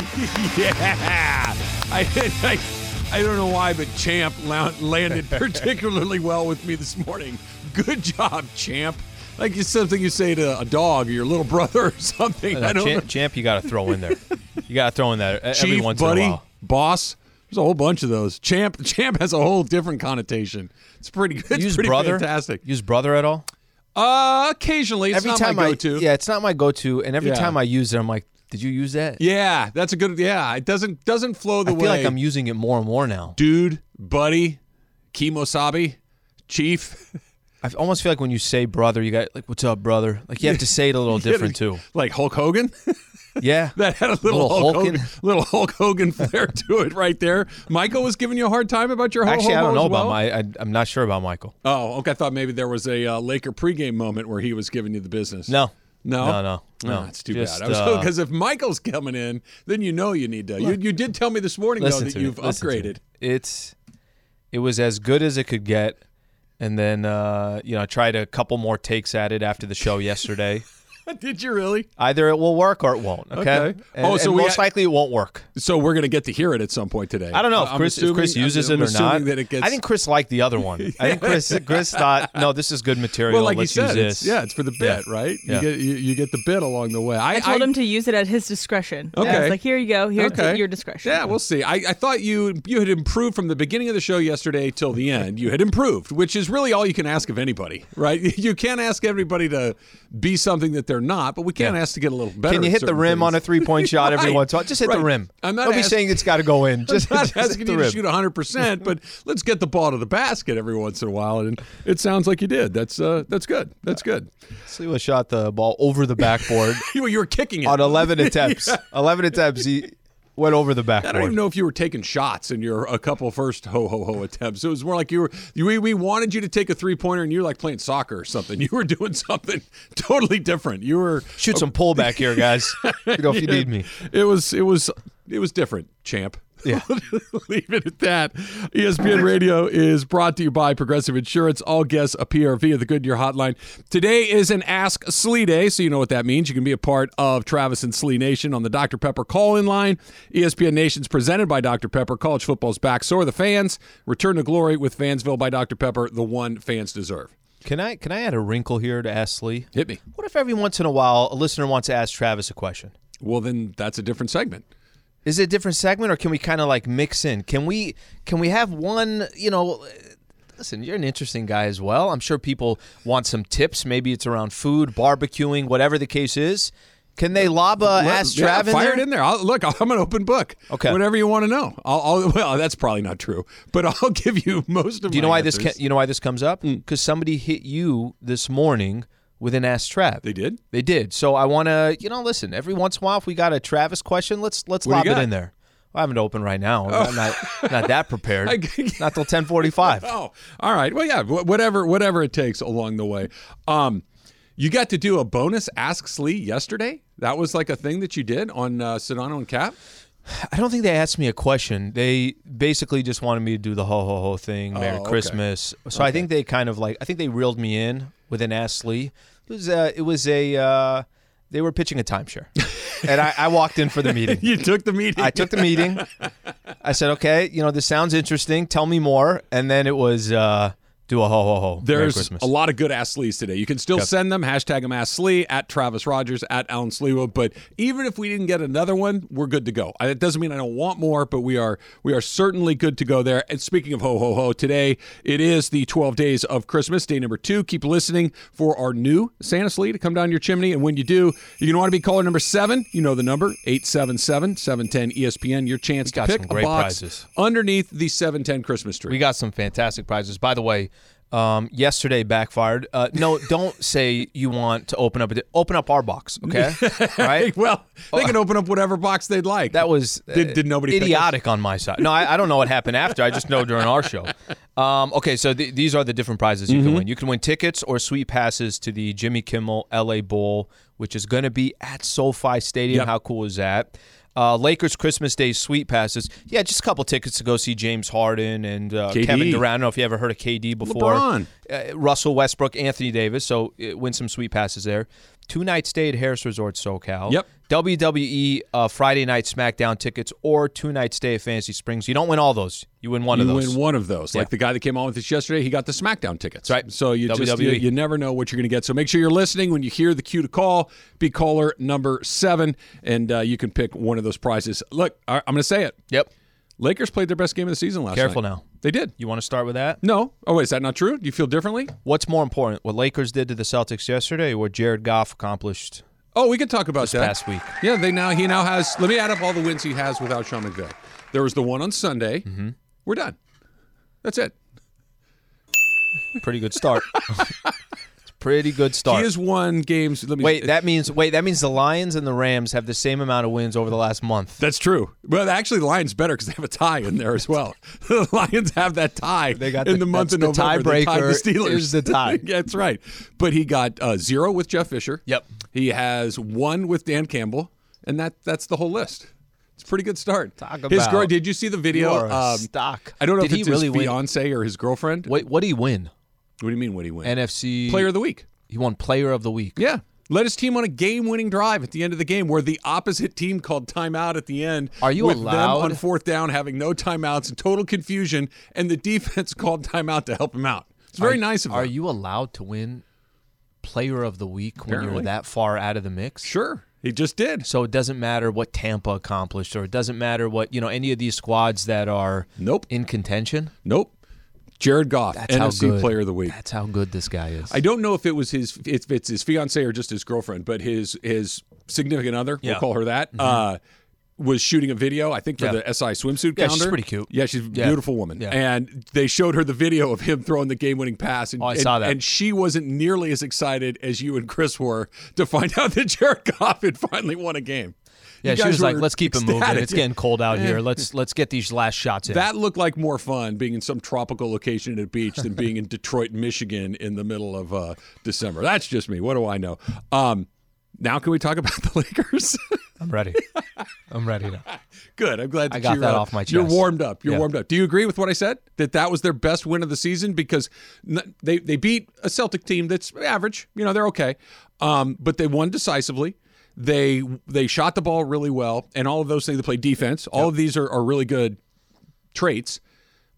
yeah. I, I, I don't know why, but Champ landed particularly well with me this morning. Good job, Champ. Like it's something you say to a dog or your little brother or something. I don't champ, champ, you got to throw in there. You got to throw in that every Chief, once buddy, in a while. boss. There's a whole bunch of those. Champ, champ has a whole different connotation. It's pretty good. It's Use pretty brother. fantastic. Use brother at all? Uh, occasionally, it's every not time my I go-to. yeah, it's not my go-to, and every Yeah. time I use it, I'm like, did you use that? yeah, that's a good. Yeah, it doesn't doesn't flow the I way. feel like I'm using it more and more now. dude, buddy, Kemosabe, chief. I almost feel like when you say brother, you got like, "What's up, brother?" Like you have to say it a little different too. Like Hulk Hogan. Yeah, that had a little, Little Hulk Hogan, little Hulk Hogan flair to it right there. Michael was giving you a hard time about your actually, I don't know as about well? my. I, I'm not sure about Michael. Oh, okay. I thought maybe there was a uh, Laker pregame moment where he was giving you the business. No, No, No, no, no. Oh, that's too Just, bad. Was uh, because if Michael's coming in, then you know you need to. You, you did tell me this morning though that you've listen to me. upgraded. It's it was as good as it could get, and then uh, you know I tried a couple more takes at it after the show yesterday. did you really? Either it will work or it won't. Okay. Okay. And, Oh, so and we most got- likely it won't work. So we're gonna get to hear it at some point today. I don't know if I'm Chris, if Chris uses I'm it or not. That it gets, I think Chris liked the other one. I think Chris Chris thought, no, this is good material. well, like Let's you said, use it's, this. yeah, it's for the bit, right? You get you, you get the bit along the way. I, I told I, him to use it at his discretion. I Okay. was like, here you go. Here's Okay. your discretion. Yeah, we'll see. I, I thought you you had improved from the beginning of the show yesterday till the end. You had improved, which is really all you can ask of anybody, right? You can't ask everybody to be something that they're not, but we can Yeah. ask to get a little better. Can you hit the rim things. on a three point shot every Right. once in a while? Just hit the rim. I'm not Don't be saying it's got to go in. Just, not just asking you to shoot 100%, but let's get the ball to the basket every once in a while. And it sounds like you did. That's uh, that's good. That's good. Sliwa shot the ball over the backboard You, were kicking it. on 11 attempts. 11 attempts, he went over the back. I don't even know if you were taking shots in your a couple first ho ho ho attempts. It was more like you were we, we wanted you to take a three pointer and you were like playing soccer or something. You were doing something totally different. You were Shoot some pullback here, guys. You know, if you need me. It was it was it was different, champ. Yeah. Leave it at that. ESPN Radio is brought to you by Progressive Insurance. All guests appear via the Goodyear Hotline. Today is an Ask Slee Day, so you know what that means. You can be a part of Travis and Slee Nation on the Dr. Pepper call-in line. E ESPN Nation's presented by Dr. Pepper. College football's back. So are the fans. Return to glory with Fansville by Dr. Pepper, the one fans deserve. Can I can I add a wrinkle here to ask Lee? Hit me. What if every once in a while a listener wants to ask Travis a question? Well, then that's a different segment. Is it a different segment, or can we kind of like mix in? Can we can we have one? You know, listen, you're an interesting guy as well. I'm sure people want some tips. Maybe it's around food, barbecuing, whatever the case is. Can they lob a Let- ask yeah, Trav in fire there? it in there. I'll, look, I'm an open book. Okay. Whatever you want to know. I'll, I'll, well, that's probably not true, but I'll give you most of. Do you know why this? answers. Ca- you know why this comes up? Mm. Because somebody hit you this morning with an ask Trav. They did. They did. So I want to, you know, listen. Every once in a while, if we got a Travis question, let's let's What lob it in there. I have it open right now. I'm not not that prepared. Not till ten forty five. Oh, all right. Well, yeah. Whatever, whatever it takes along the way. Um, you got to do a bonus Ask Slee yesterday. That was like a thing that you did on uh, Sedano and Cap. I don't think they asked me a question. They basically just wanted me to do the ho ho ho thing, Merry Oh, okay. Christmas. So I think they kind of like I think they reeled me in with an Lee. It was uh, it was a uh, they were pitching a timeshare, and I, I walked in for the meeting. You took the meeting. I took the meeting. I said, okay, you know, this sounds interesting. Tell me more. And then it was uh, do a ho ho ho. There's a lot of good Ask Slees today. You can still send them. Hashtag them Ask Slee at Travis Rogers at Alan Sliwa. But even if we didn't get another one, we're good to go. It doesn't mean I don't want more, but we are we are certainly good to go there. And speaking of ho ho ho, today it is the 12 days of Christmas, day number two. Keep listening for our new Santa Slee to come down your chimney. And when you do, you're going to want to be caller number seven. You know the number 877 710 ESPN. Your chance to got pick some a box prizes. underneath the 710 Christmas tree. we got some fantastic prizes. By the way, Um, yesterday backfired. Uh, no, don't say you want to open up. A, open up our box, okay? right? well, they can open up whatever box they'd like. That was Did- uh, did nobody pick us? idiotic on my side? No, I, I don't know what happened after. I just know during our show. Um, okay, so th- these are the different prizes you Mm-hmm. can win. You can win tickets or sweet passes to the Jimmy Kimmel LA Bowl, which is going to be at SoFi Stadium. Yep. How cool is that? Uh, Lakers Christmas Day sweet passes. Yeah, just a couple tickets to go see James Harden and uh, Kevin Durant. I don't know if you ever heard of KD before. LeBron. Uh, Russell Westbrook, Anthony Davis. So uh, win some sweet passes there. Two night stay at Harrah's Resort SoCal. Yep. WWE uh, Friday night SmackDown tickets or two night stay at Fantasy Springs. You don't win all those. You win one you of those. win one of those. Like the guy that came on with us yesterday, he got the SmackDown tickets. That's right. So you just you, you never know what you're going to get. So make sure you're listening when you hear the cue to call. Be caller number seven, and uh, you can pick one of those prizes. Look, I- I'm going to say it. Yep. Lakers played their best game of the season last Careful night. now. They did. You want to start with that? No. Oh, wait, is that not true? Do you feel differently? What's more important, what Lakers did to the Celtics yesterday or what Jared Goff accomplished? Oh, we could talk about that past week. Yeah, they now he now has. Let me add up all the wins he has without Sean McVay. There was the one on Sunday. Mm-hmm. We're done. That's it. Pretty good start. pretty good start. He has won games. Let me wait, that means wait, that means the Lions and the Rams have the same amount of wins over the last month. That's true. Well, actually, the Lions better because they have a tie in there as well. the Lions have that tie. They got in the- the month of the November. They tied the tiebreaker Steelers. is the tie. that's right. But he got uh, zero with Jeff Fisher. Yep. He has one with Dan Campbell, and that that's the whole list. It's a pretty good start. Talk his about- girl. Did you see the video? You are a Um, stock. I don't know Did if he it's really his win? fiance or his girlfriend. Wait, what did he win? What do you mean? What he win? NFC Player of the week. He won Player of the Week. Yeah. Led his team on a game-winning drive at the end of the game, where the opposite team called timeout at the end. Are you with allowed- them on fourth down, having no timeouts and total confusion, and the defense called timeout to help him out? It's very Are- nice of him. Are you allowed to win Player of the Week when you're that far out of the mix? Sure, he just did. So it doesn't matter what Tampa accomplished, or it doesn't matter what you know any of these squads that are Nope. in contention. Nope. Jared Goff, That's how NFC good. Player of the Week. That's how good this guy is. I don't know if it was his if it's his fiance or just his girlfriend, but his his significant other, Yeah. we'll call her that, uh, was shooting a video. I think for Yeah. the SI swimsuit Yeah, calendar. she's pretty cute. Yeah, she's a Yeah. beautiful woman. Yeah. And they showed her the video of him throwing the game-winning pass, and, Oh, I and- saw that. And she wasn't nearly as excited as you and Chris were to find out that Jared Goff had finally won a game. Yeah, she was like, "Let's keep it moving. It's getting cold out here. Let's let's get these last shots in." That looked like more fun being in some tropical location at a beach than being in Detroit, Michigan in the middle of uh, December. That's just me. What do I know? Um, now, can we talk about the Lakers? I'm ready. I'm ready now. Good. I'm glad that I got you're, that uh, off my chest. You're warmed up. You're Yeah. warmed up. Do you agree with what I said? That that was their best win of the season because they they beat a Celtic team that's average. You know, they're okay, um, but they won decisively. They they shot the ball really well, and all of those things. They play defense. All of these are, are really good traits.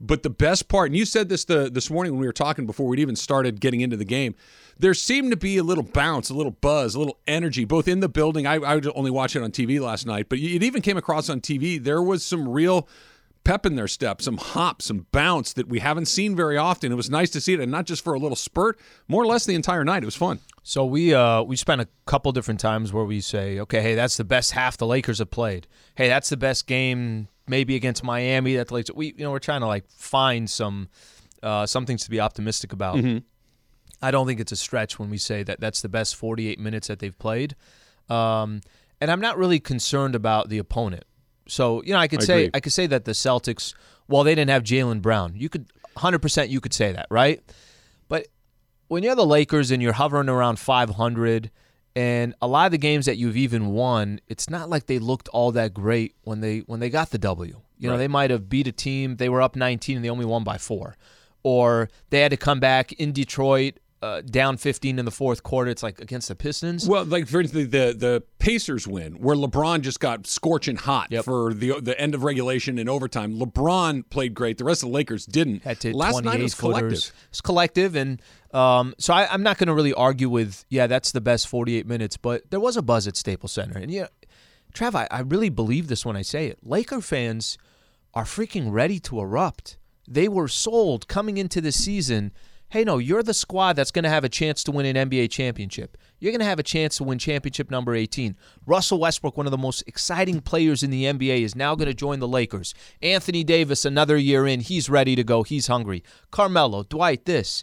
But the best part, and you said this the, this morning when we were talking before we'd even started getting into the game, there seemed to be a little bounce, a little buzz, a little energy, both in the building. I, I would only watch it on TV last night, but it even came across on TV. There was some real pep in their step, some hop, some bounce that we haven't seen very often. It was nice to see it, and not just for a little spurt, more or less the entire night. It was fun. So we uh we spent a couple different times where we say, okay, hey, that's the best half the Lakers have played. Hey, that's the best game maybe against Miami that the Lakers. We you know we're trying to like find some uh, some things to be optimistic about. I don't think it's a stretch when we say that that's the best 48 minutes that they've played. Um, and I'm not really concerned about the opponent. So you know, I could I say agree. I could say that the Celtics, well, they didn't have Jaylen Brown. You could 100 percent you could say that, right? But when you're the Lakers and you're hovering around 500, and a lot of the games that you've even won, it's not like they looked all that great when they when they got the W. You know, Right. they might have beat a team, they were up 19 and they only won by four, or they had to come back in Detroit. Uh, down 15 in the fourth quarter. It's like against the Pistons. Well, like for instance, the the Pacers win, where LeBron just got scorching hot Yep. for the the end of regulation and overtime. LeBron played great. The rest of the Lakers didn't. had to Last night was footers. collective. It's collective, and um, so I, I'm not going to really argue with yeah, that's the best 48 minutes. But there was a buzz at Staples Center, and yeah, Trav, I, I really believe this when I say it. Laker fans are freaking ready to erupt. They were sold coming into the season. Hey, no, you're the squad that's going to have a chance to win an NBA championship. You're going to have a chance to win championship number 18. Russell Westbrook, one of the most exciting players in the NBA, is now going to join the Lakers. Anthony Davis, another year in, he's ready to go. He's hungry. Carmelo, Dwight, this.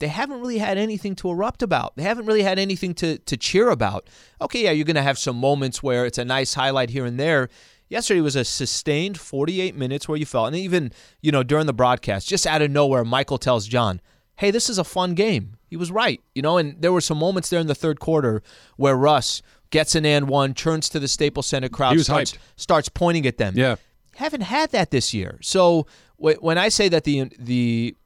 they haven't really had anything to erupt about. They haven't really had anything to to cheer about. Okay, yeah, you're going to have some moments where it's a nice highlight here and there. Yesterday was a sustained 48 minutes where you felt, and even you know during the broadcast, just out of nowhere, Michael tells John, "Hey, this is a fun game." He was right, you know, and there were some moments there in the third quarter where Russ gets an and one, turns to the Staples Center crowd, starts, hyped. starts pointing at them. Yeah. haven't had that this year. So when I say that the the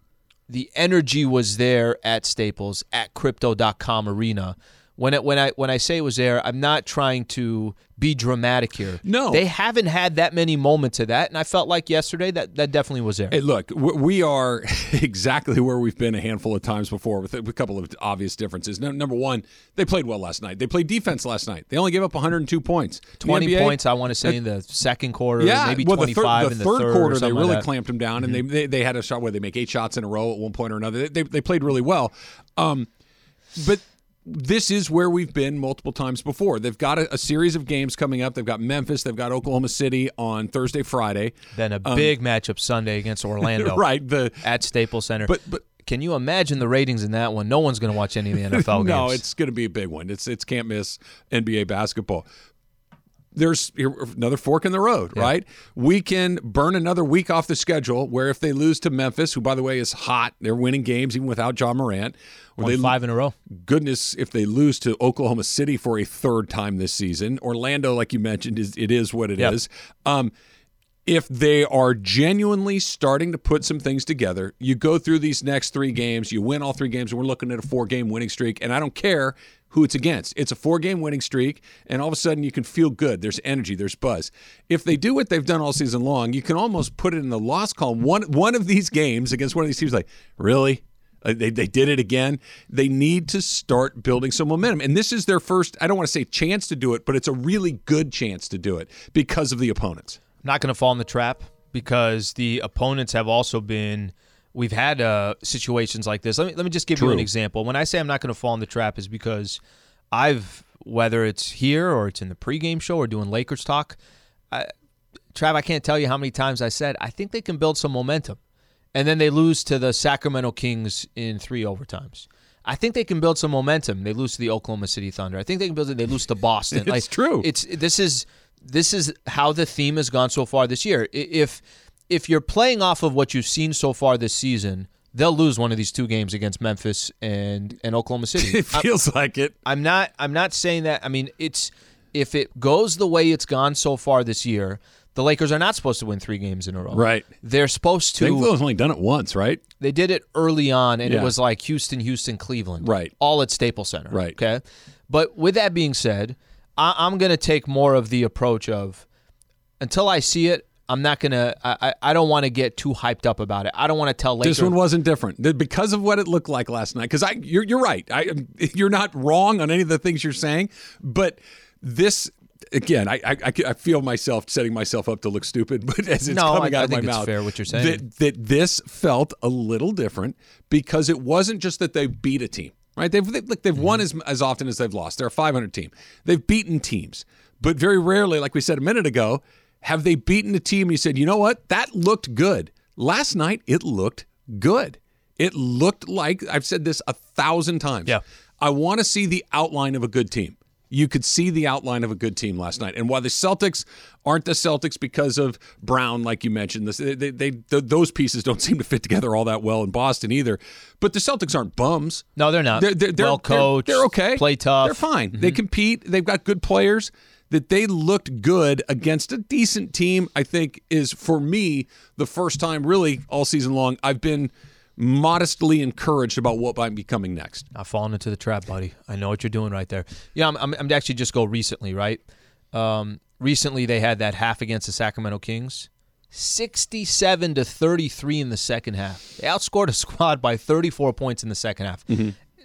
the energy was there at Staples at crypto.com arena when it when I when I say it was there I'm not trying to be dramatic here. No. They haven't had that many moments of that and I felt like yesterday that that definitely was there. Hey, look, we are exactly where we've been a handful of times before with a couple of obvious differences. Number one, they played well last night. They played defense last night. They only gave up 102 points. 20 NBA points I want to say in the second quarter, Yeah, maybe well, 25 the in third, the the third, quarter they something like really clamped them down, Mm-hmm. and they, they they had a shot where they make eight shots in a row at one point or another. They they played really well, um, but this is where we've been multiple times before. They've got a, a series of games coming up. They've got Memphis. They've got Oklahoma City on Thursday, Friday. Then a big matchup Sunday against Orlando. Um, right. The At Staples Center. But- but- can you imagine the ratings in that one? No one's going to watch any of the NFL games. no, it's going to be a big one. It's it's can't miss NBA basketball. There's another fork in the road, right? We can burn another week off the schedule. Where if they lose to Memphis, who by the way is hot, they're winning games even without John Morant. Or they five in a row. goodness if they lose to Oklahoma City for a third time this season. Orlando, like you mentioned, is it is what it is. Yep. Um, if they are genuinely starting to put some things together, you go through these next three games, you win all three games, and we're looking at a four game winning streak. And I don't care who it's against. It's a four game winning streak, and all of a sudden you can feel good. There's energy, there's buzz. If they do what they've done all season long, you can almost put it in the loss column. One one of these games against one of these teams, like, really? Uh, They, they did it again. They need to start building some momentum. And this is their first, I don't want to say chance to do it, but it's a really good chance to do it because of the opponents. I'm not going to fall in the trap because the opponents have also been. We've had uh, situations like this. Let me let me just give you an example. When I say I'm not going to fall in the trap, is because I've whether it's here or it's in the pregame show or doing Lakers talk. I, Trav, I can't tell you how many times I said I think they can build some momentum, and then they lose to the Sacramento Kings in three overtimes. I think they can build some momentum. They lose to the Oklahoma City Thunder. I think they can build it. They lose to Boston. It's true. It's this is this is how the theme has gone so far this year. If if you're playing off of what you've seen so far this season, they'll lose one of these two games against Memphis and and Oklahoma City. It feels like it. I'm not I'm not saying that. I mean, it's if it goes the way it's gone so far this year, the Lakers are not supposed to win three games in a row. Right. They're supposed to. They've only done it once, right? They did it early on, and Yeah. it was like Houston, Houston, Cleveland. Right. All at Staples Center. Right. Okay. But with that being said, I, I'm going to take more of the approach of until I see it, I'm not going to, I, I don't want to get too hyped up about it. I don't want to tell Lakers. This one wasn't different because of what it looked like last night. Because I, you're, you're right. I, you're not wrong on any of the things you're saying, but this. Again, I, I, I feel myself setting myself up to look stupid, but as it's No, coming I- out I of my think it's mouth, fair what you're saying. That, that this felt a little different because it wasn't just that they beat a team, right? They've they, look, they've won Mm-hmm. as as often as they've lost. They're a 500 team. They've beaten teams, but very rarely, like we said a minute ago, have they beaten a team. You said, you know what, that looked good last night. It looked good. It looked like I've said this a thousand times. Yeah. I want to see the outline of a good team. You could see the outline of a good team last night. And while the Celtics aren't the Celtics because of Brown, like you mentioned, they, they, they, th- those pieces don't seem to fit together all that well in Boston either. But the Celtics aren't bums. No, they're not. They're, they're, they're well coached. They're, they're okay. Play tough. They're fine. They mm-hmm. compete. They've got good players. That they looked good against a decent team, I think, is for me the first time really all season long I've been modestly encouraged about what might be coming next. I've fallen into the trap, buddy. I know what you're doing right there. Yeah, I'm, I'm, I'm actually just go recently, right? Um, recently, they had that half against the Sacramento Kings, 67 to 33 in the second half. They outscored a squad by 34 points in the second half.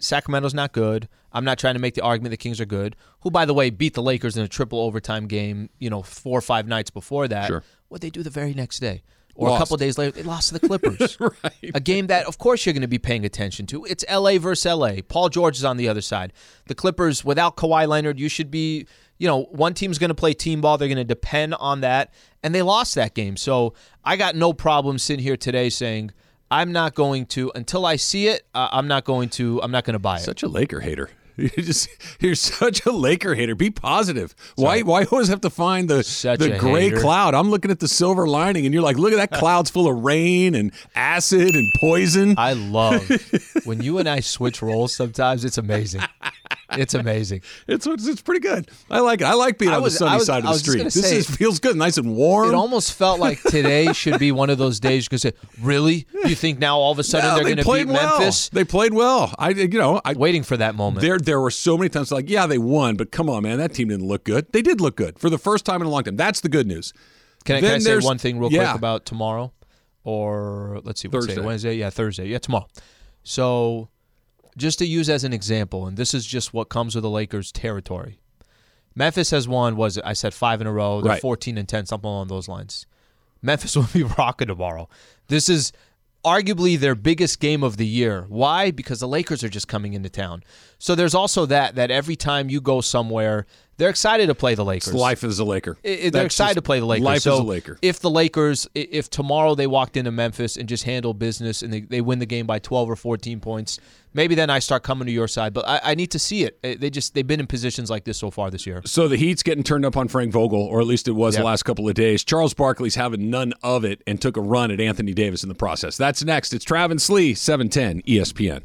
Sacramento's not good. I'm not trying to make the argument the Kings are good. Who, by the way, beat the Lakers in a triple overtime game. You know, four or five nights before that. Sure. What they do the very next day, or a Lost. couple days later, they lost to the Clippers. Right. A game that, of course, you're going to be paying attention to. It's LA versus LA. Paul George is on the other side. The Clippers, without Kawhi Leonard, you should be, you know, one team's going to play team ball. They're going to depend on that. And they lost that game. So I got no problem sitting here today saying, I'm not going to until I see it. Uh, I'm not going to. I'm not going to buy it. Such a Laker hater. You just you're such a Laker hater. Be positive. Why why always have to find the Such the gray hater. cloud? I'm looking at the silver lining, and you're like, look at that cloud's full of rain and acid and poison. I love when you and I switch roles. Sometimes it's amazing. It's amazing. It's, it's pretty good. I like it. I like being I on was- the sunny was- side of the street. This say- is, feels good, nice and warm. It almost felt like today should be one of those days. You could say, "Really? You think now all of a sudden No, they're they going to beat well. Memphis?" They played well. I you know I Waiting for that moment. There, there were so many times like, yeah, they won, but come on, man, that team didn't look good. They did look good for the first time in a long time. That's the good news. Can I, can I say one thing real yeah. quick about tomorrow? Or let's see, Thursday. today? Wednesday? Yeah, Thursday. Yeah, tomorrow. So, just to use as an example, and this is just what comes with the Lakers' territory. Memphis has won. Was it? I said five in a row. They're Right. fourteen and ten, something along those lines. Memphis will be rocking tomorrow. This is arguably their biggest game of the year. Why? Because the Lakers are just coming into town. So there's also that that every time you go somewhere, they're excited to play the Lakers. Life as a Laker. I- I- they're excited to play the Lakers. Life so as a Laker. If the Lakers, if tomorrow they walked into Memphis and just handled business and they, they win the game by 12 or 14 points, maybe then I start coming to your side. But I, I need to see it. They just they've been in positions like this so far this year. So the Heat's getting turned up on Frank Vogel, or at least it was Yep. the last couple of days. Charles Barkley's having none of it and took a run at Anthony Davis in the process. That's next. It's Travis Lee, E 710 ESPN.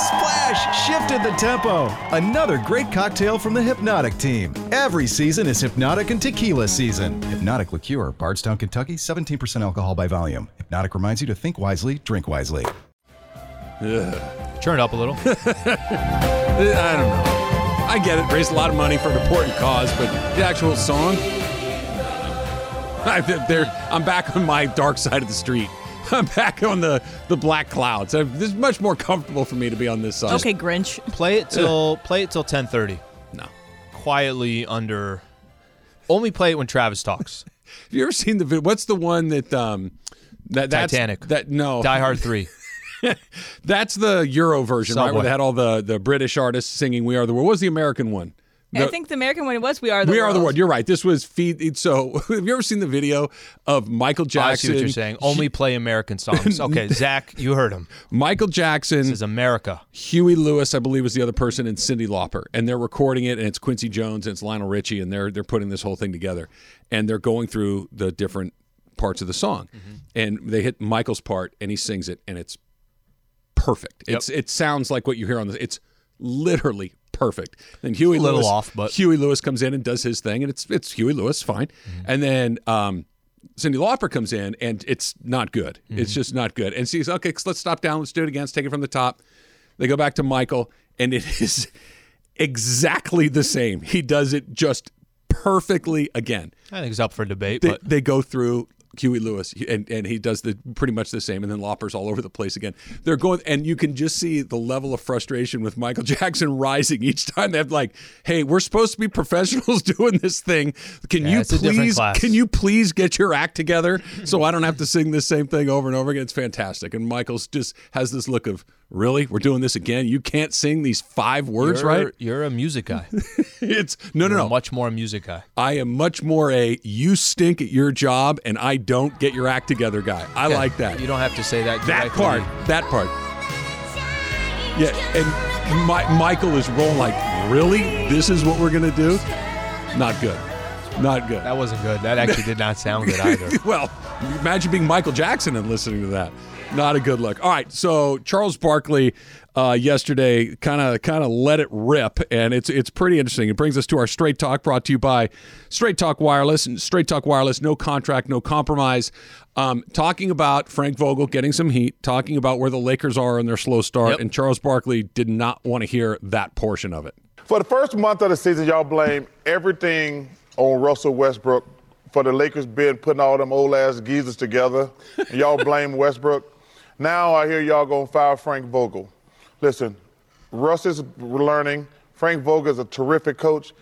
The playmaking splash shifted the tempo. Another great cocktail from the Hpnotiq team. Every season is Hpnotiq and Tequila season. Hpnotiq Liqueur, Bardstown, Kentucky, 17% alcohol by volume. Hpnotiq reminds you to think wisely, drink wisely. Turn it up a little. I don't know. I get it. Raised a lot of money for an important cause, but the actual song, I, I'm back on my dark side of the street. I'm back on the, the black clouds. I, this is much more comfortable for me to be on this side. Okay, Grinch. play it till play it till 10:30. No. Quietly under. Only play it when Travis talks. Have you ever seen the video? What's the one that um that that's, Titanic. That no, Die Hard three. that's the Euro version, right? Where they had all the the British artists singing "We Are the World." What was the American one? I think the American one was "We Are the we World." are the world. You're right. This was feed. So, have you ever seen the video of Michael I see Jackson? what you're saying. Only play American songs. Okay, Zach, you heard him. Michael Jackson, This is America. Huey Lewis, I believe, was the other person, and Cyndi Lauper, and they're recording it, and it's Quincy Jones and it's Lionel Richie, and they're they're putting this whole thing together, and they're going through the different parts of the song, Mm-hmm. and they hit Michael's part, and he sings it, and it's perfect. It's it sounds like what you hear on the. It's literally perfect. Then Huey A little Lewis, off, but- Huey Lewis comes in and does his thing, and it's it's Huey Lewis, fine, Mm-hmm. and then. um Cyndi Lauper comes in and it's not good. Mm-hmm. It's just not good. And she's okay. Let's stop down. Let's do it again. Let's take it from the top. They go back to Michael, and it is exactly the same. He does it just perfectly again. I think it's up for debate, They, but they go through Huey Lewis, and, and he does the pretty much the same, and then Lauper's all over the place again. They're going, and you can just see the level of frustration with Michael Jackson rising each time. They're like, "Hey, we're supposed to be professionals doing this thing. Can Yeah, you it's a different please? Can you please get your act together so I don't have to sing the same thing over and over again?" It's fantastic, and Michael's just has this look of, "Really, we're doing this again? You can't sing these five words you're, right?" You're a music guy. It's no, no, You're no. much more a music guy. I am much more a you stink at your job and I don't get your act together guy. I Yeah, like that. You don't have to say that. that part. That part. Yeah, and my, Michael is rolling like, really? This is what we're gonna do? Not good. Not good. That wasn't good. That actually did not sound good either. well, imagine being Michael Jackson and listening to that. Not a good look. All right, so Charles Barkley uh, yesterday kind of kind of let it rip, and it's it's pretty interesting. It brings us to our Straight Talk, brought to you by Straight Talk Wireless and Straight Talk Wireless. No contract, no compromise. Um, talking about Frank Vogel getting some heat, talking about where the Lakers are in their slow start, Yep. and Charles Barkley did not want to hear that portion of it. For the first month of the season, y'all blame everything on Russell Westbrook for the Lakers being putting all them old ass geezers together. Y'all blame Westbrook. Now I hear y'all gonna fire Frank Vogel. Listen, Russ is learning. Frank Vogel is a terrific coach.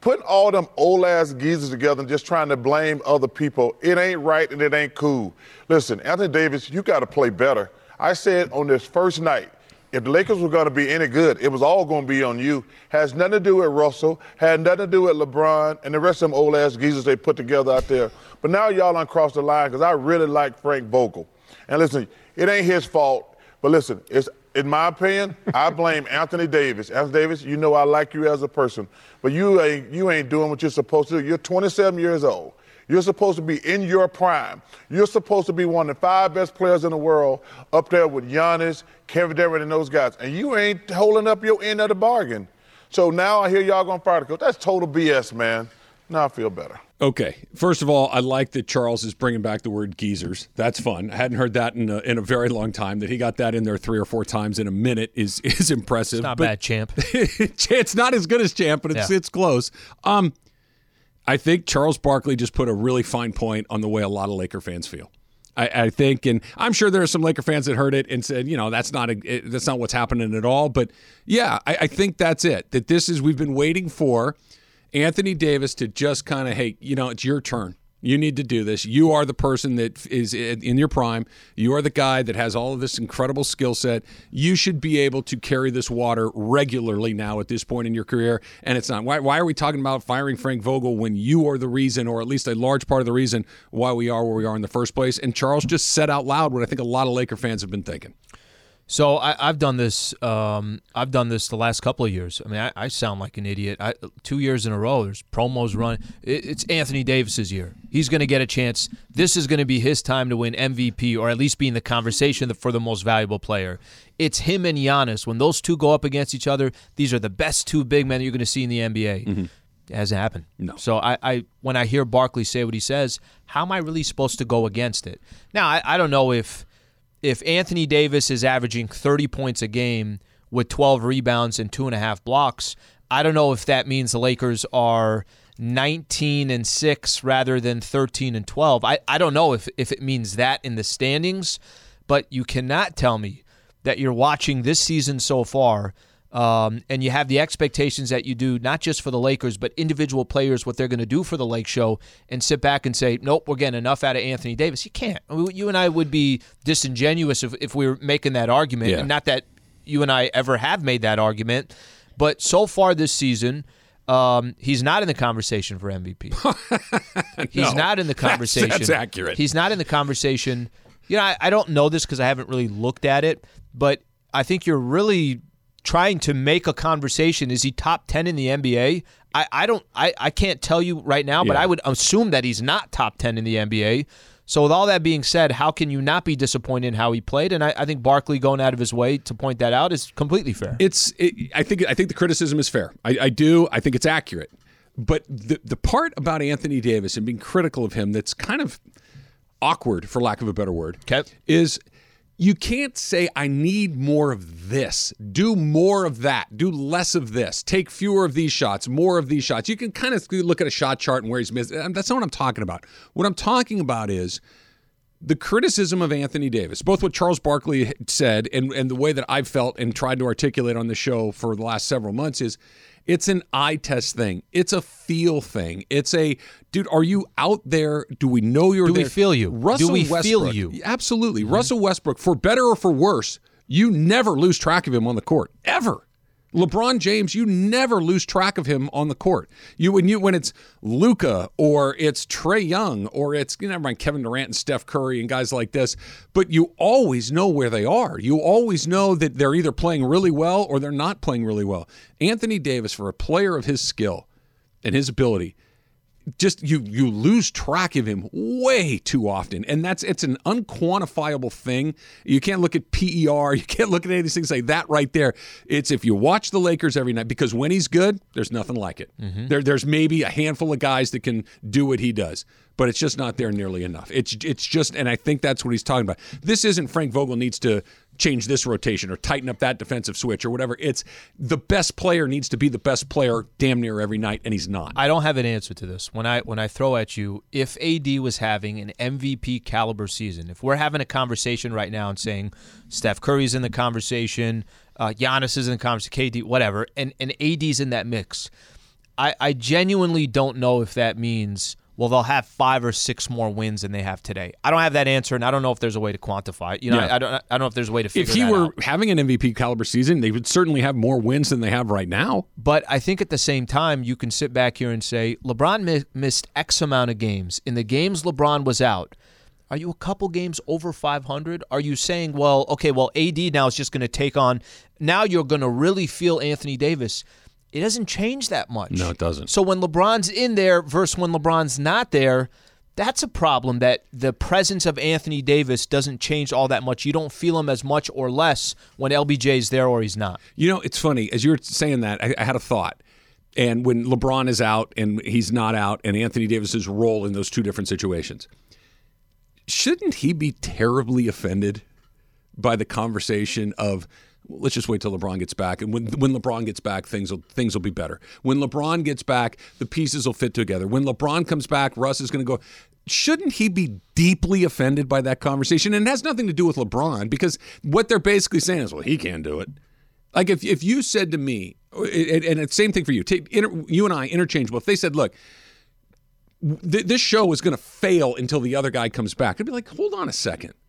putting all them old ass geezers together and just trying to blame other people, it ain't right and it ain't cool. Listen, Anthony Davis, you got to play better. I said on this first night, if the Lakers were going to be any good, it was all going to be on you. Has nothing to do with Russell, had nothing to do with LeBron and the rest of them old ass geezers they put together out there. But now y'all uncrossed the line because I really like Frank Vogel. And listen, it ain't his fault. But listen, it's in my opinion, I blame Anthony Davis. Anthony Davis, you know I like you as a person, but you ain't you ain't doing what you're supposed to do. You're 27 years old. You're supposed to be in your prime. You're supposed to be one of the five best players in the world, up there with Giannis, Kevin Durant, and those guys. And you ain't holding up your end of the bargain. So now I hear y'all going to fire the coach. That's total BS, man. Now I feel better. Okay. First of all, I like that Charles is bringing back the word geezers. That's fun. I hadn't heard that in a, in a very long time. That he got that in there three or four times in a minute is is impressive. It's not But- bad, champ. it's not as good as champ, but it's Yeah. it's close. Um, I think Charles Barkley just put a really fine point on the way a lot of Laker fans feel. I, I think, and I'm sure there are some Laker fans that heard it and said, you know, that's not a, that's not what's happening at all. But yeah, I, I think that's it. That this is we've been waiting for Anthony Davis to just kind of, hey, you know, it's your turn. You need to do this. You are the person that is in your prime. You are the guy that has all of this incredible skill set. You should be able to carry this water regularly now at this point in your career. And it's not. Why, why are we talking about firing Frank Vogel when you are the reason, or at least a large part of the reason, why we are where we are in the first place? And Charles just said out loud what I think a lot of Laker fans have been thinking. So I, I've done this. Um, I've done this the last couple of years. I mean, I, I sound like an idiot. I, two years in a row, there's promos running. It, it's Anthony Davis's year. He's going to get a chance. This is going to be his time to win MVP, or at least be in the conversation for the most valuable player. It's him and Giannis. When those two go up against each other, these are the best two big men you're going to see in the NBA. It hasn't happened. No. So I, I when I hear Barkley say what he says, how am I really supposed to go against it? Now I, I don't know if if Anthony Davis is averaging 30 points a game with 12 rebounds and two and a half blocks, I don't know if that means the Lakers are 19 and 6 rather than 13 and 12. I, I don't know if, if it means that in the standings, but you cannot tell me that you're watching this season so far um, and you have the expectations that you do, not just for the Lakers, but individual players, what they're going to do for the Lake Show, and sit back and say, nope, we're getting enough out of Anthony Davis. You can't. I mean, You and I would be disingenuous if, if we were making that argument. Yeah. And not that you and I ever have made that argument, but so far this season, um, he's not in the conversation for MVP. he's No. not in the That's- conversation. that's accurate. He's not in the conversation. You know, I, I don't know this because I haven't really looked at it, but I think you're really trying to make a conversation. Is he top ten in the NBA? I, I don't I, I can't tell you right now, but Yeah. I would assume that he's not top ten in the NBA. So with all that being said, how can you not be disappointed in how he played? And I, I think Barkley going out of his way to point that out is completely fair. It's. It, I think. I think the criticism is fair. I, I do. I think it's accurate. But the the part about Anthony Davis and being critical of him that's kind of awkward, for lack of a better word, Okay. is you can't say I need more of this. Do more of that. Do less of this. Take fewer of these shots, more of these shots. You can kind of look at a shot chart and where he's missed. That's not what I'm talking about. What I'm talking about is the criticism of Anthony Davis, both what Charles Barkley said and, and the way that I've felt and tried to articulate on the show for the last several months is it's an eye test thing. It's a feel thing. It's a dude, are you out there? Do we know you're Do we feel you? Russell Do we feel you? Absolutely. Mm-hmm. Russell Westbrook, for better or for worse, you never lose track of him on the court. Ever. LeBron James, you never lose track of him on the court. You when you when it's Luka or it's Trae Young or it's you never mind Kevin Durant and Steph Curry and guys like this, but you always know where they are. You always know that they're either playing really well or they're not playing really well. Anthony Davis, for a player of his skill and his ability, just you you lose track of him way too often. And that's it's an unquantifiable thing. You can't look at PER you can't look at any of these things like that right there. It's if you watch the Lakers every night because when he's good there's nothing like it. Mm-hmm. There there's maybe a handful of guys that can do what he does but it's just not there nearly enough. It's it's just and I think that's what he's talking about. This isn't Frank Vogel needs to change this rotation or tighten up that defensive switch or whatever. It's the best player needs to be the best player damn near every night and he's not. I don't have an answer to this. When I when I throw at you, if AD was having an MVP caliber season, if we're having a conversation right now and saying Steph Curry's in the conversation, uh, Giannis is in the conversation, KD, whatever, and and AD's in that mix, I, I genuinely don't know if that means well they'll have five or six more wins than they have today. I don't have that answer, and I don't know if there's a way to quantify it. You know, Yeah. I, I don't I don't know if there's a way to figure. Out. If he were out. having an MVP caliber season, they would certainly have more wins than they have right now. But I think at the same time, you can sit back here and say LeBron mi- missed X amount of games. In the games LeBron was out, are you a couple games over 500? Are you saying, well, okay, well, AD now is just going to take on, now you're going to really feel Anthony Davis? It doesn't change that much. No, it doesn't. So when LeBron's in there versus when LeBron's not there, that's a problem that the presence of Anthony Davis doesn't change all that much. You don't feel him as much or less when LBJ's there or he's not. You know, it's funny as you were saying that. I, I had a thought, and when LeBron is out and he's not out, and Anthony Davis's role in those two different situations, shouldn't he be terribly offended by the conversation of? "Well, Let's just wait till LeBron gets back, and when when LeBron gets back, things will things will be better. When LeBron gets back, the pieces will fit together. When LeBron comes back, Russ is going to go. Shouldn't he be deeply offended by that conversation? And it has nothing to do with LeBron because what they're basically saying is, well, he can't do it. Like if if you said to me, and it's same thing for you, you and I interchangeable. If they said, look, th- this show is going to fail until the other guy comes back, I'd be like, hold on a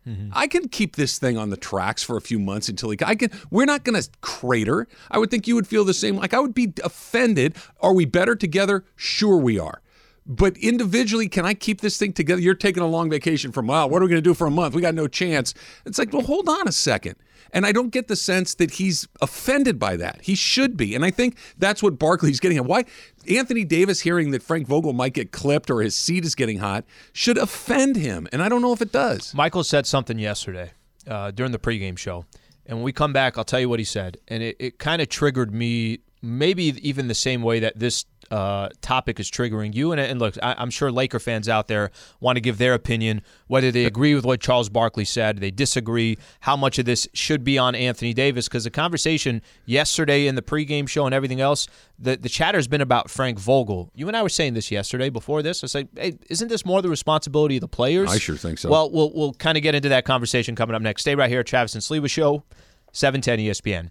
2nd I can keep this thing on the tracks for a few months until he. I can. We're not going to crater. I would think you would feel the same. Like I would be offended. Are we better together? Sure, we are. But individually, can I keep this thing together? You're taking a long vacation from, wow, what are we going to do for a month? We got no chance. It's like, well, hold on a second. And I don't get the sense that he's offended by that. He should be. And I think that's what Barkley's getting at. Why Anthony Davis hearing that Frank Vogel might get clipped or his seat is getting hot should offend him. And I don't know if it does. Michael said something yesterday uh, during the pregame show. And when we come back, I'll tell you what he said. And it, it kind of triggered me, maybe even the same way that this uh, topic is triggering you. And, and look, I, I'm sure Laker fans out there want to give their opinion, whether they agree with what Charles Barkley said, they disagree, how much of this should be on Anthony Davis. Because the conversation yesterday in the pregame show and everything else, the, the chatter's been about Frank Vogel. You and I were saying this yesterday before this. I said, hey, isn't this more the responsibility of the players? I sure think so. Well, we'll we'll kind of get into that conversation coming up next. Stay right here, at Travis and Sliwa Show, seven ten E ESPN.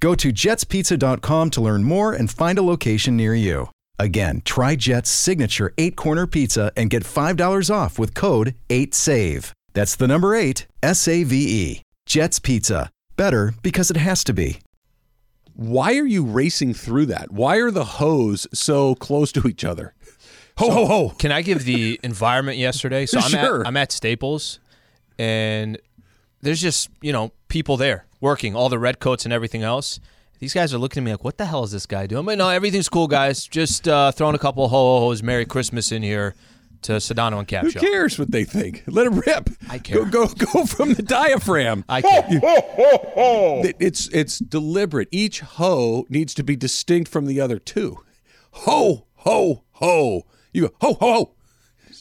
Go to jetspizza.com to learn more and find a location near you. Again, try Jet's signature eight corner pizza and get $5 off with code 8SAVE. That's the number eight, S A V E. Jet's Pizza. Better because it has to be. Why are you racing through that? Why are the hoes so close to each other? Ho, ho, ho. Can I give the environment yesterday? So I'm Sure. at I'm at Staples, and there's just you know people there working, all the red coats and everything else. These guys are looking at me like, "What the hell is this guy doing?" But no, everything's cool, guys. Just uh, throwing a couple ho ho ho's, Merry Christmas in here to Sedano and Cap Who cares what they think? Let them rip. I care. Go, go, go from the diaphragm. I can't. It- It's it's deliberate. Each ho needs to be distinct from the other two. Ho, ho, ho. You go ho, ho, ho.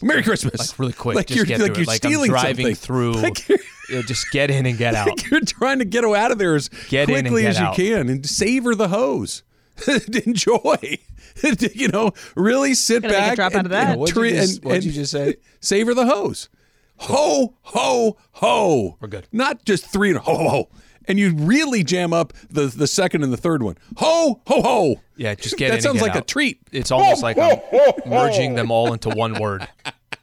Merry Christmas. Like really quick, Like just you're get like through you're it. Like I'm stealing driving something. through. Like you're, you know, just get in and get out. like you're trying to get out of there as Get quickly as you out. can and savor the hose. Enjoy. you know, really sit Gotta back drop out of that. and What'd you just- and- what'd you just say? Savor the hose. Ho, ho, ho. We're good. Not just three and ho, ho, ho. And you really jam up the, the second and the third one. Ho, ho, ho. Yeah, just get in. That sounds get like a treat. It's almost like I'm merging them all into one word.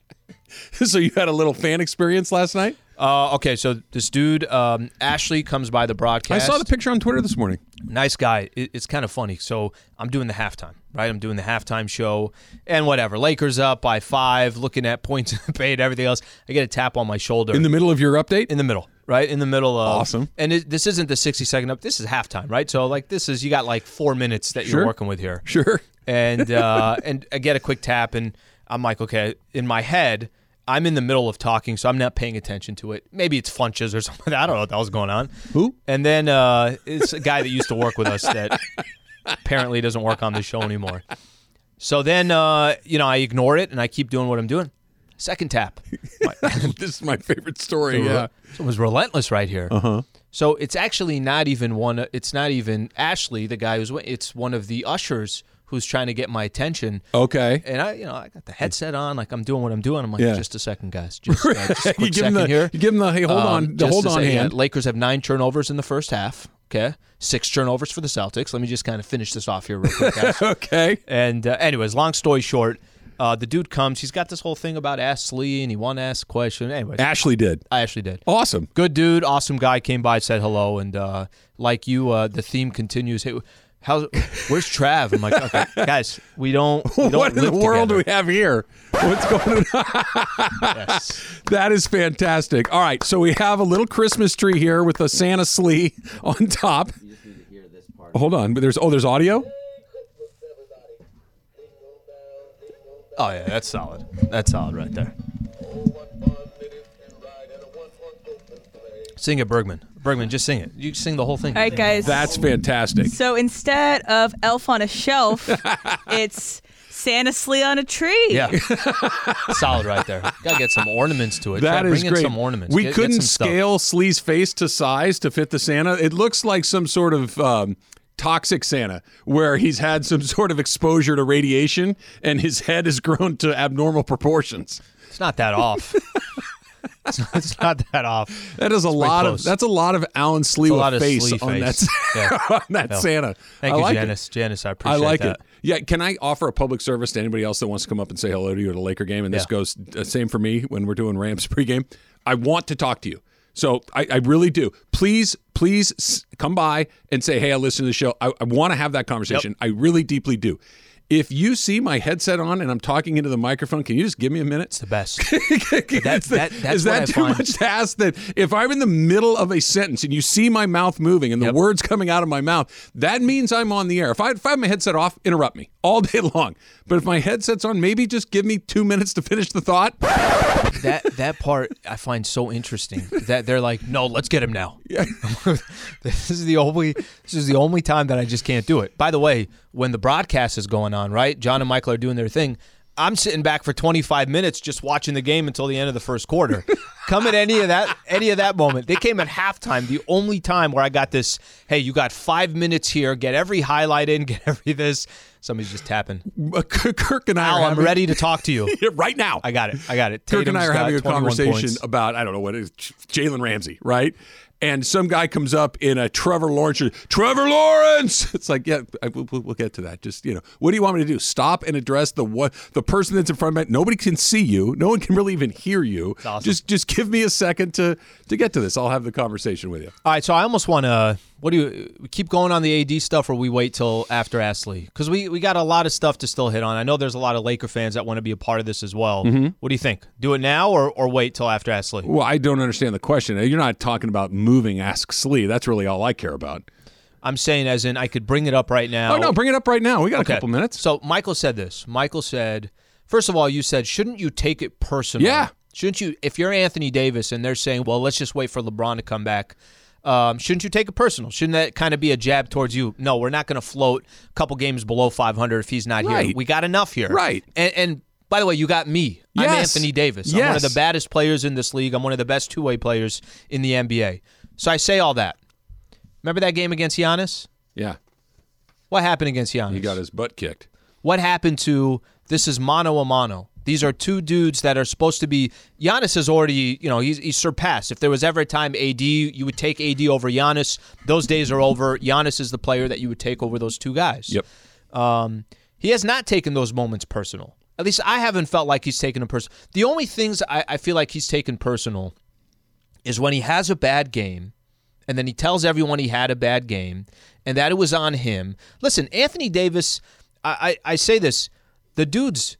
so you had a little fan experience last night? Uh, okay, so this dude um, Ashley comes by the broadcast. I saw the picture on Twitter this morning. nice guy. It, it's kind of funny. So I'm doing the halftime, right? I'm doing the halftime show and whatever. Lakers up by five, looking at points paint, everything else. I get a tap on my shoulder In the middle of your update? in the middle, right? In the middle of Awesome. And it, this isn't the 60 second up. This is halftime, right? So like this is you got like four minutes that Sure. you're working with here Sure. and uh, and I get a quick tap, and I'm like, okay. In my head, I'm in the middle of talking, so I'm not paying attention to it. Maybe it's Funches or something. I don't know what the hell's going on. Who? And then uh, it's a guy that used to work with us that apparently doesn't work on the show anymore. So then, uh, you know, I ignore it and I keep doing what I'm doing. Second tap. My- this is my favorite story. Yeah. so it was relentless right here. Uh-huh. So it's actually not even one. It's not even Ashley, the guy who's. It's one of the ushers who's trying to get my attention. Okay. And I, you know, I got the headset on, like I'm doing what I'm doing. I'm like, Yeah. just a second, guys. Just, uh, just a quick second the here. you give him the hey hold Um, on the hold on say, yeah. Lakers have nine turnovers in the first half. Okay, six turnovers for the Celtics. Let me just kind of finish this off here real quick, guys. Okay. And uh, anyways, long story short, uh, the dude comes. He's got this whole thing about Ask Lee, and he wanted to ask a question. Anyway, Ashley did. I actually did. Awesome. Good dude, awesome guy. Came by, said hello, and uh, like you, uh, the theme continues. Hey, how's where's Trav? I'm like, okay, guys, we don't. We don't What in the live world do we have here? What's going on? Yes. That is fantastic. All right, so we have a little Christmas tree here with a Santa sleigh on top. Hold on, but there's oh, there's audio. Oh yeah, that's solid. That's solid right there. Sing it, Bergman. Bergman, just sing it. You sing the whole thing. All right, guys. That's fantastic. so instead of elf on a shelf, it's Santa Slee on a tree. Yeah, solid right there. Gotta get some ornaments to it. That Try, is in great. some ornaments. We Get- get couldn't some stuff. scale Slee's face to size to fit the Santa. It looks like some sort of um, toxic Santa, where he's had some sort of exposure to radiation and his head has grown to abnormal proportions. It's not that off. it's, not, it's not that off. That is a lot of that's a lot of Alan It's a lot Sliwa of face on that Yeah. on that. Santa. Thank I you, like it. Janice. Janice, I I like that. it. Yeah, can I offer a public service to anybody else that wants to come up and say hello to you at a Laker game? And this Yeah. goes uh, same for me when we're doing Rams pregame. I want to talk to you. So I, I really do. Please, please come by and say, "Hey, I listen to the show." I, I want to have that conversation. I really deeply do. If you see my headset on and I'm talking into the microphone, can you just give me a minute? It's the best. Is that- that's is that too much to ask? That if I'm in the middle of a sentence and you see my mouth moving and the Yep. words coming out of my mouth, that means I'm on the air. If I, if I have my headset off, interrupt me all day long. But if my headset's on, maybe just give me two minutes to finish the thought. that that part I find so interesting. That they're like, no, let's get him now. Yeah. this is the only this is the only time that I just can't do it. By the way, when the broadcast is going on, right? John and Michael are doing their thing. I'm sitting back for 25 minutes just watching the game until the end of the first quarter. Come at any of that any of that moment. They came at halftime, the only time where I got this, hey, you got 5 minutes here, get every highlight in, get every this. Somebody's just tapping. Uh, Kirk and I Al, are I'm having, ready to talk to you. right now. I got it. I got it. Kirk and I are having a conversation points. about I don't know what it is Jalen Ramsey, right? And some guy comes up in a Trevor Lawrence. Trevor Lawrence. It's like, yeah, I, we'll, we'll get to that. Just you know, what do you want me to do? Stop and address the what the person that's in front of me. Nobody can see you. No one can really even hear you. awesome. Just just give me a second to to get to this. I'll have the conversation with you. All right, so I almost want to. What do you we keep going on the AD stuff, or we wait till after Ask Slee? Because we we got a lot of stuff to still hit on. I know there's a lot of Laker fans that want to be a part of this as well. Mm-hmm. What do you think? Do it now, or or wait till after Ask Slee? Well, I don't understand the question. You're not talking about moving Ask Slee. That's really all I care about. I'm saying, as in, I could bring it up right now. Oh no, bring it up right now. We got Okay. a couple minutes. So Michael said this. Michael said, first of all, you said, shouldn't you take it personal? Yeah. Shouldn't you, if you're Anthony Davis and they're saying, well, let's just wait for LeBron to come back, um, shouldn't you take it personal? Shouldn't that kind of be a jab towards you? No, we're not going to float a couple games below 500 if he's not here. We got enough here. Right. And, and by the way, you got me. I'm Anthony Davis. I'm one of the baddest players in this league. I'm one of the best two way players in the NBA. So I say all that. Remember that game against Giannis? Yeah, What happened against Giannis? he got his butt kicked. what happened to this is mano a mano. These are two dudes that are supposed to be. Giannis has already, you know, he's, he's surpassed. If there was ever a time AD, you would take AD over Giannis. Those days are over. Giannis is the player that you would take over those two guys. Yep. Um, he has not taken those moments personal. At least I haven't felt like he's taken them personal. The only things I, I feel like he's taken personal is when he has a bad game and then he tells everyone he had a bad game and that it was on him. Listen, Anthony Davis, I, I, I say this, the dude's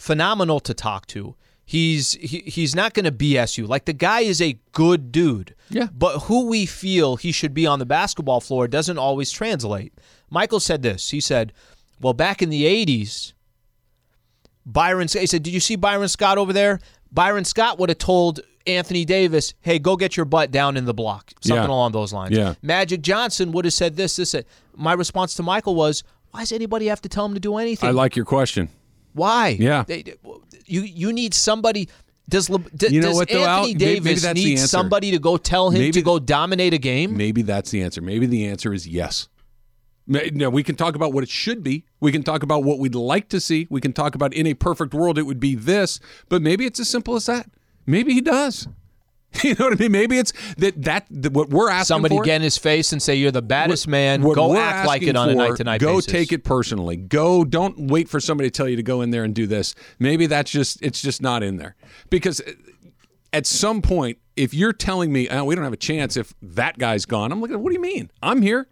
phenomenal to talk to. He's he, he's not going to BS you. Like the guy is a good dude. Yeah. But who we feel he should be on the basketball floor doesn't always translate. Michael said this. He said, "Well, back in the '80s, Byron." He said, "Did you see Byron Scott over there? Byron Scott would have told Anthony Davis, "Hey, go get your butt down in the block." Something Yeah. along those lines. Yeah. Magic Johnson would have said this. This. that. My response to Michael was, "Why does anybody have to tell him to do anything? I like your question. Why? Yeah. They, you you need somebody. Does Le, d- You know does what, though, Anthony Davis need somebody to go tell him Maybe to go dominate a game? Maybe that's the answer. Maybe the answer is yes. Now we can talk about what it should be. We can talk about what we'd like to see. We can talk about in a perfect world it would be this, but maybe it's as simple as that. Maybe he does. You know what I mean? Maybe it's that that, that what we're asking Somebody for. get in his face and say you're the baddest man. What Go act like it on a night to night Go basis. take it personally. Go. Don't wait for somebody to tell you to go in there and do this. Maybe that's just it's just not in there because uh, at some point, if you're telling me oh, we don't have a chance if that guy's gone, I'm looking. What do you mean? I'm here.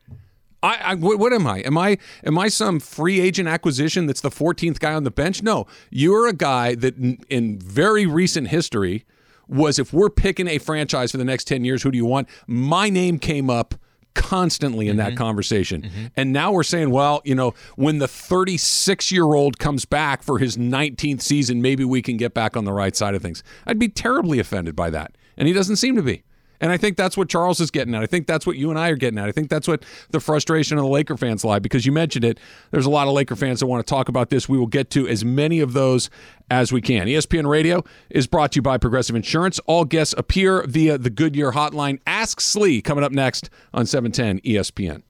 I, I what, what am I? Am I am I some free agent acquisition that's the 14th guy on the bench? No, you're a guy that in, in very recent history was if we're picking a franchise for the next 10 years, who do you want? My name came up constantly in that mm-hmm. conversation. Mm-hmm. And now we're saying, well, you know, when the 36 year old comes back for his 19th season, maybe we can get back on the right side of things. I'd be terribly offended by that. And he doesn't seem to be. And I think that's what Charles is getting at. I think that's what you and I are getting at. I think that's what the frustration of the Laker fans lie because you mentioned it. There's a lot of Laker fans that want to talk about this. We will get to as many of those as we can. ESPN Radio is brought to you by Progressive Insurance. All guests appear via the Goodyear hotline. Ask Slee coming up next on E 710 ESPN.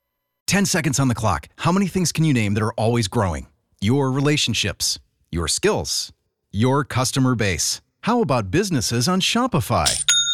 10 seconds on the clock. How many things can you name that are always growing? Your relationships, your skills, your customer base. How about businesses on Shopify?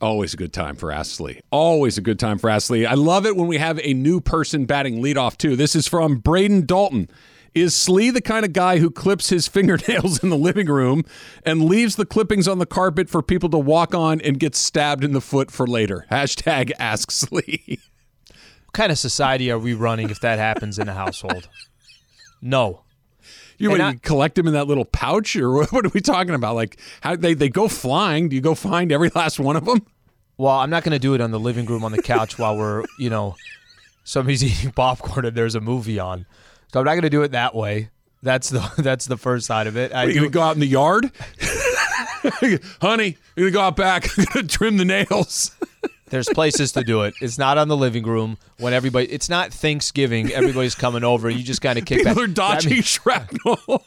Always a good time for Ask Slee. Always a good time for Ask Slee. I love it when we have a new person batting leadoff, too. This is from Braden Dalton. Is Slee the kind of guy who clips his fingernails in the living room and leaves the clippings on the carpet for people to walk on and get stabbed in the foot for later? Hashtag ask Slee. What kind of society are we running if that happens in a household? No. You, what, I- you collect them in that little pouch, or what, are we talking about? Like how they, they go flying? Do you go find every last one of them? Well, I'm not going to do it on the living room on the couch while we're, you know, somebody's eating popcorn and there's a movie on. So I'm not going to do it that way. That's the that's the first side of it. I Are you do- gonna go out in the yard? Honey, you're gonna go out back, I'm gonna trim the nails. There's places to do it. It's not on the living room when everybody. It's not Thanksgiving. Everybody's coming over. You just kind of kick People back. are dodging I mean, shrapnel.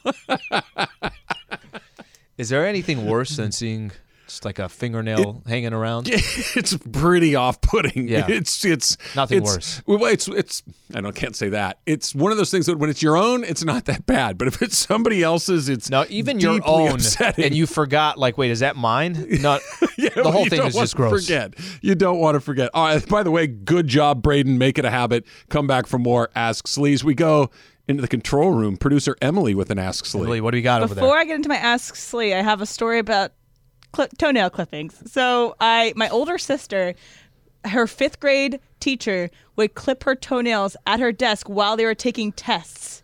is there anything worse than seeing just like a fingernail hanging around? it's pretty off-putting. Yeah. it's it's Nothing it's- worse. Well, it's it's I don't can't say that. It's one of those things that when it's your own, it's not that bad. But if it's somebody else's, it's No, even your own, upsetting. and you forgot. Like, wait, is that mine? Not Yeah, the whole you thing don't is just gross. Forget. You don't want to forget. All right. By the way, good job, Braden. Make it a habit. Come back for more Ask Sleaze. We go into the control room. Producer Emily with an Ask Slee. Emily, what do we got over there? Before? I get into my Ask Slee, I have a story about cli toenail clippings. So I, my older sister, her fifth grade teacher would clip her toenails at her desk while they were taking tests.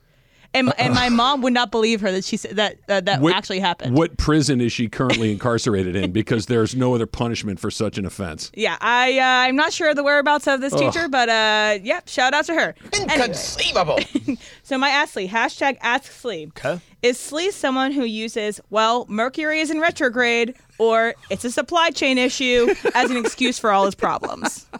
And, and my mom would not believe her that she said that uh, that What- actually happened. What prison is she currently incarcerated in? Because there's no other punishment for such an offense. Yeah, I uh, I'm not sure of the whereabouts of this teacher, but uh, yep, shout out to her. Inconceivable. so my Ask hashtag Ask Slee. Okay. Is Slee someone who uses well Mercury is in retrograde or it's a supply chain issue as an excuse for all his problems?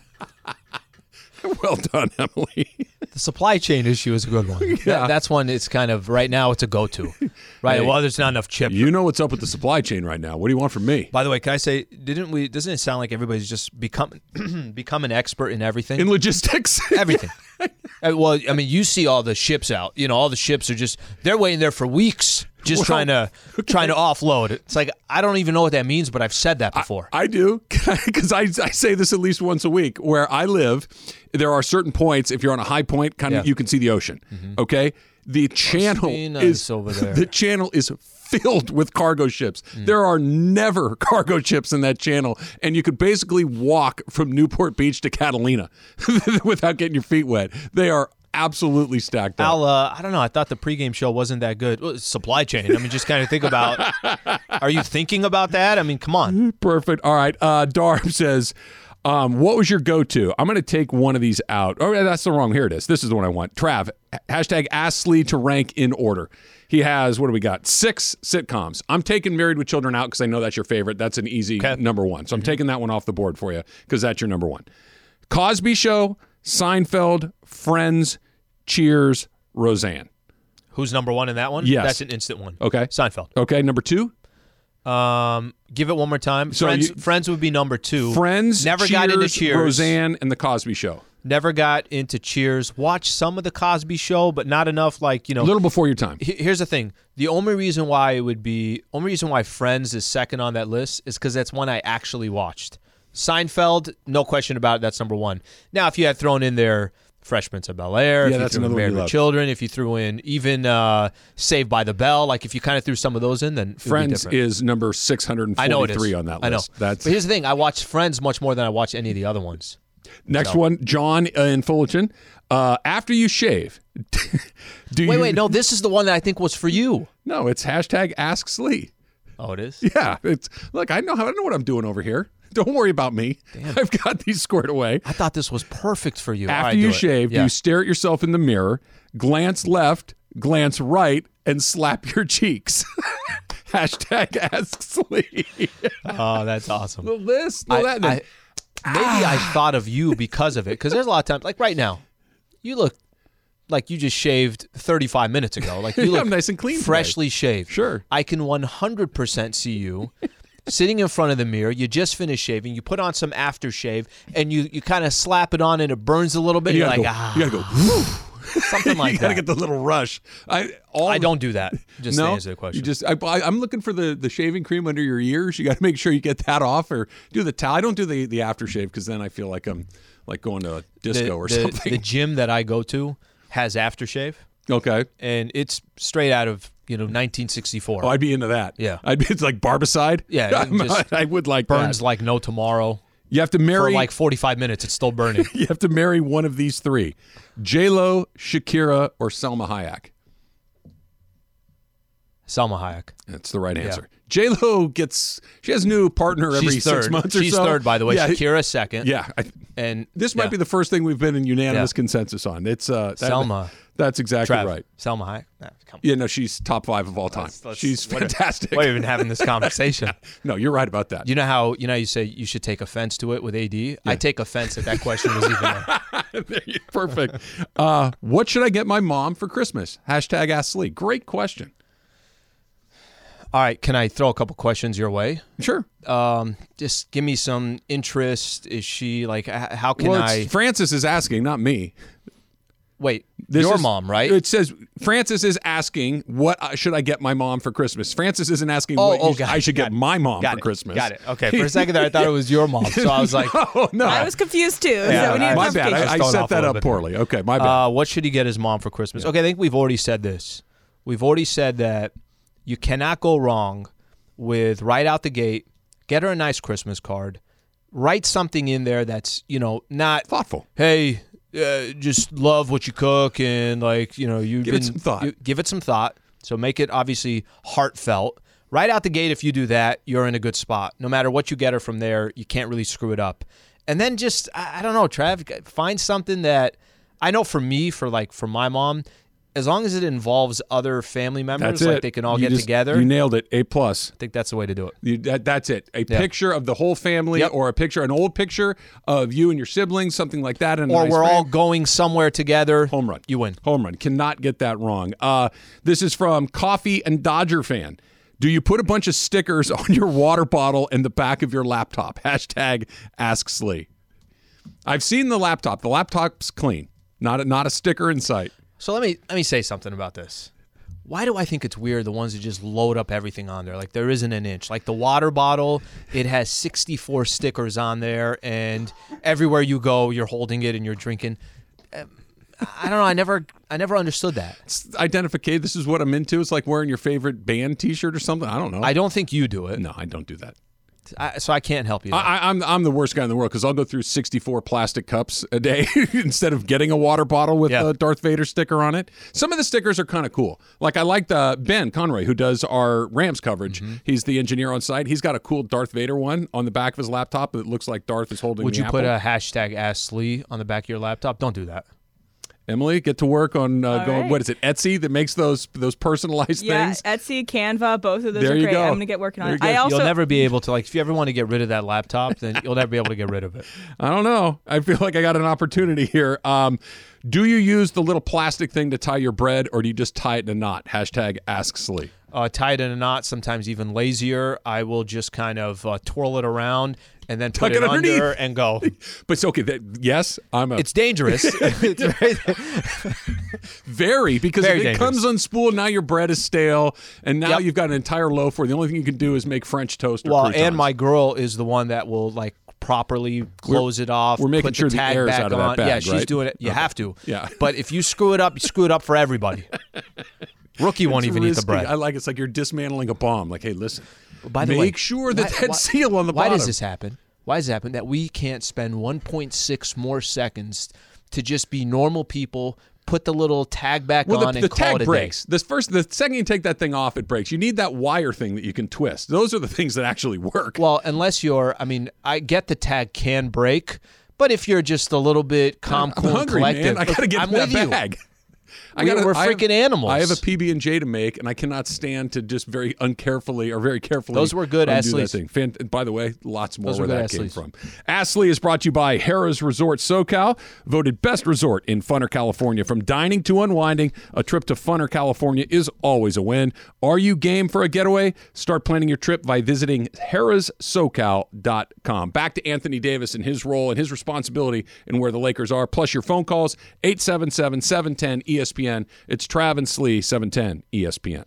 Well done, Emily. The supply chain issue is a good one. Yeah. that's one. It's kind of right now. It's a go-to. Right. Hey. well, there's not enough chip. You know what's up with the supply chain right now. What do you want from me? By the way, can I say, didn't we? Doesn't it sound like everybody's just become become an expert in everything? In logistics? everything. Uh, well, I mean, you see all the ships out. You know, all the ships are just they're waiting there for weeks, just Well, trying to trying to offload. It's like I don't even know what that means, but I've said that before. I do because I, I say this at least once a week. Where I live, there are certain points. If you're on a high point, kind of Yeah. Mm-hmm. you can see the ocean. Okay, the channel is over there. The channel is filled with cargo ships. Mm. There are never cargo ships in that channel, and you could basically walk from Newport Beach to Catalina without getting your feet wet. They are absolutely stacked up. Al, uh, I don't know. I thought the pregame show wasn't that good. Well, supply chain. I mean, just kind of think about. are you thinking about that? I mean, come on. Perfect. All right. Uh, Darb says, um, what was your go to? I'm going to take one of these out. Oh, yeah, that's the wrong. Here it is. This is the one I want. Trav, hashtag ask Slee to rank in order. He has, what do we got? Six sitcoms. I'm taking Married with Children out because I know that's your favorite. That's an easy number one. So I'm taking that one off the board for you because that's your number one. Cosby Show, Seinfeld, Friends, Cheers, Roseanne. Who's number one in that one? Yes. that's an instant one. Okay. Seinfeld. Okay. Number two, Um, give it one more time. So Friends. you- Friends would be number two. Friends, Never got into Cheers. Roseanne, and The Cosby Show. Never got into Cheers. Watched some of the Cosby Show, but not enough. Like you know, A little before your time. He- Here's the thing: the only reason why it would be, only reason why Friends is second on that list is because that's one I actually watched. Seinfeld, no question about it, that's number one. Now, if you had thrown in there Fresh Prince of Bel Air, Yeah, if you that's threw in another one Married with love. Children, if you threw in even uh, Saved by the Bell, like if you kind of threw some of those in, then Friends is number 643 I know it is. on that list. I know. That's but here's the thing: I watch Friends much more than I watch any of the other ones. Next one. John uh, in Fullerton. Uh, after you shave, do Wait, you? wait, no, this is the one that I think was for you. no, it's hashtag Ask Slee. Oh, it is. Yeah, it's look. I know how I know what I'm doing over here. Don't worry about me. I've got these squared away. I thought this was perfect for you. After right, you shave, Yeah. you stare at yourself in the mirror, glance left, glance right, and slap your cheeks. hashtag Ask Slee. Oh, that's awesome. the list. I- Well, that, I- maybe I thought of you because of it. Because there's a lot of times, like right now, you look like you just shaved 35 minutes ago. Like you Yeah, look nice and clean today. freshly shaved. Sure. I can 100% see you sitting in front of the mirror. You just finished shaving. You put on some aftershave, and you you kind of slap it on, and it burns a little bit. you You're like, go. ah, You gotta go. Something like that. you gotta that. get the little rush. I all I don't do that. Just to no, answer the question. You just I, I'm looking for the the shaving cream under your ears. You got to make sure you get that off, or do the towel. I don't do the the aftershave because then I feel like I'm like going to a disco the, or the- something. The gym that I go to has aftershave, okay. and it's straight out of you know 1964. Oh, I'd be into that. Yeah. I'd be it's like barbicide. Yeah, just I would like burns that. like no tomorrow. You have to marry For like 45 minutes, it's still burning. You have to marry one of these three: J Lo, Shakira, or Salma Hayek. Salma Hayek. That's the right answer. J Lo gets she has a new partner every She's six months or She's so. third, by the way. Yeah, Shakira second. Yeah, I, And this might yeah. be the first thing we've been in unanimous Yeah. consensus on. It's uh, that- Salma. That's exactly Trav. right. Salma Hayek. Nah. Yeah, no, she's top five of all time. Let's- let's- she's fantastic. Why even having this conversation? no, you're right about that. You know how you know you say you should take offense to it with AD. I take offense that that question was even there. Perfect. Uh, what should I get my mom for Christmas? Hashtag Ask Lee. Great question. All right, can I throw a couple questions your way? Sure. Um, just give me some interest. Is she like? How can well, I? Francis is asking, not me. Wait, This your is- mom, right? It says Francis is asking, "What uh, should I get my mom for Christmas?" Francis isn't asking Oh, what oh, you- I should got get it. my mom Got for it. Christmas. Got it. Okay. For a second there, I thought it was your mom. So I was like, Oh no, I was confused too. Yeah, so we need I- a my bad. I, I set that up bit. poorly. Okay, my bad. Uh, what should he get his mom for Christmas? Okay, I think we've already said this. We've already said that you cannot go wrong with right out the gate. Get her a nice Christmas card. Write something in there that's you know not Thoughtful. Hey, uh, just love what you cook and like you know you Give it some thought. give it some thought. So make it obviously heartfelt. Right out the gate, if you do that, you're in a good spot. No matter what you get her from there, you can't really screw it up. And then just I I don't know, Trav, find something that I know for me, for like for my mom, as long as it involves other family members, That's like it. they can all You get just- together. You nailed it. A plus. I think that's the way to do it. You, that, that's it. A Yeah. picture of the whole family, Yep. or a picture, an old picture of you and your siblings, something like that. And Or nice we're all going somewhere together. home run. You win. Home run. Cannot get that wrong. Uh, this is from Coffee and Dodger fan. Do you put a bunch of stickers on your water bottle and the back of your laptop? Hashtag Ask Slee. I've seen the laptop. The laptop's clean. Not a, not a sticker in sight. So let me let me say something about this. Why do I think it's weird the ones that just load up everything on there? Like there isn't an inch. Like the water bottle, it has 64 stickers on there, and everywhere you go, you're holding it and you're drinking. I don't know. I never I never understood that. It's identification. This is what I'm into. It's like wearing your favorite band T-shirt or something. I don't know. I don't think you do it. no, I don't do that. I, so I can't help you. I, I- I'm I'm the worst guy in the world because I'll go through 64 plastic cups a day instead of getting a water bottle with a Darth Vader sticker on it. Some of the stickers are kind of cool. Like I like the Ben Conroy who does our Rams coverage. Mm-hmm. He's the engineer on site. He's got a cool Darth Vader one on the back of his laptop that looks like Darth is holding. It. Would you put a hashtag Ask Lee on the back of your laptop? Don't do that. Emily get to work on uh, going? right. What is it? Etsy that makes those those personalized Yeah, things. Etsy, Canva, both of those There are you great. go. I'm gonna get working on it. you I go. also you'll never be able to like if you ever want to get rid of that laptop, then you'll never be able to get rid of it. I don't know. I feel like I got an opportunity here. Um, do you use the little plastic thing to tie your bread, or do you just tie it in a knot? Hashtag Ask Slee. Uh, tie it in a knot. Sometimes even lazier. I will just kind of uh, twirl it around and then put Tuck it it, under underneath. and go. But it's okay. That, yes, I'm a It's dangerous. It's very- very because Very if it dangerous. comes unspooled, now your bread is stale, and now Yep. you've got an entire loaf where the only thing you can do is make French toast. Or well, croutons. and my girl is the one that will like properly close it off. we're making put sure the the tag air's back out of that on. yeah, she's right? doing it. You have to. Yeah. But if you screw it up, you screw it up for everybody. Rookie won't It's even eat the risky. bread. I like it's like you're dismantling a bomb. Like, hey, listen. By the make way, sure that why- that why- seal on the why bottom. Why does this happen? Why does it happen that we can't spend 1.6 more seconds to just be normal people, put the little tag back Well, on, the, and the call tag it a breaks. This first, the second you take that thing off, it breaks. You need that wire thing that you can twist. Those are the things that actually work. Well, unless you're, I mean, I get the tag can break, but if you're just a little bit calm, I'm cool, hungry, and collected, man. I gotta get I'm in that with you. I We're- we're I have- freaking animals. I have a PB and J to make, and I cannot stand to just very uncarefully or very carefully. Those were good Ask Slee's. Fan- by the way, lots more Those where that came from. Ask Slee is brought to you by Harrah's Resort SoCal, voted best resort in Funner, California. From dining to unwinding, a trip to Funner, California is always a win. Are you game for a getaway? Start planning your trip by visiting harrahssocal.com. Back to Anthony Davis and his role and his responsibility and where the Lakers are, plus your phone calls 877 710 ESPN. It's Travis Lee, 710 ESPN.